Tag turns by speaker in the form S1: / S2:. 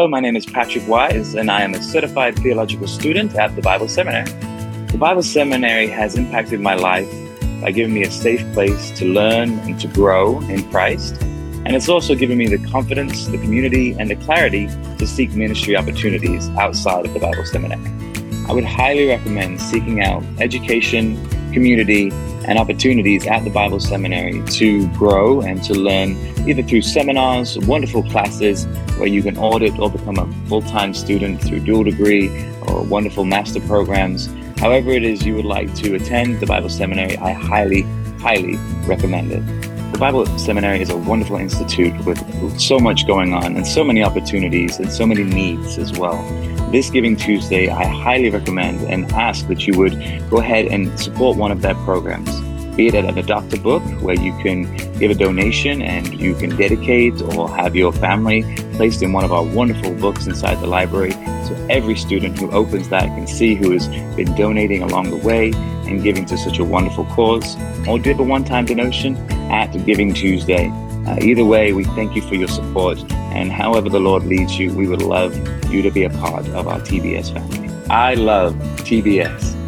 S1: Hello, my name is Patrick Wise, and I am a certified theological student at the Bible Seminary. The Bible Seminary has impacted my life by giving me a safe place to learn and to grow in Christ. And it's also given me the confidence, the community, and the clarity to seek ministry opportunities outside of the Bible Seminary. I would highly recommend seeking out education, community, and opportunities at the Bible Seminary to grow and to learn either through seminars, wonderful classes where you can audit or become a full time student through dual degree or wonderful master programs. However, it is you would like to attend the Bible Seminary, I highly, highly recommend it. Bible Seminary is a wonderful institute with so much going on and so many opportunities and so many needs as well. This Giving Tuesday, I highly recommend and ask that you would go ahead and support one of their programs. Be it at Adopt a book where you can give a donation and you can dedicate or have your family placed in one of our wonderful books inside the library. So every student who opens that can see who has been donating along the way and giving to such a wonderful cause. Or give a one time donation at Giving Tuesday. Uh, either way, we thank you for your support. And however the Lord leads you, we would love you to be a part of our TBS family. I love TBS.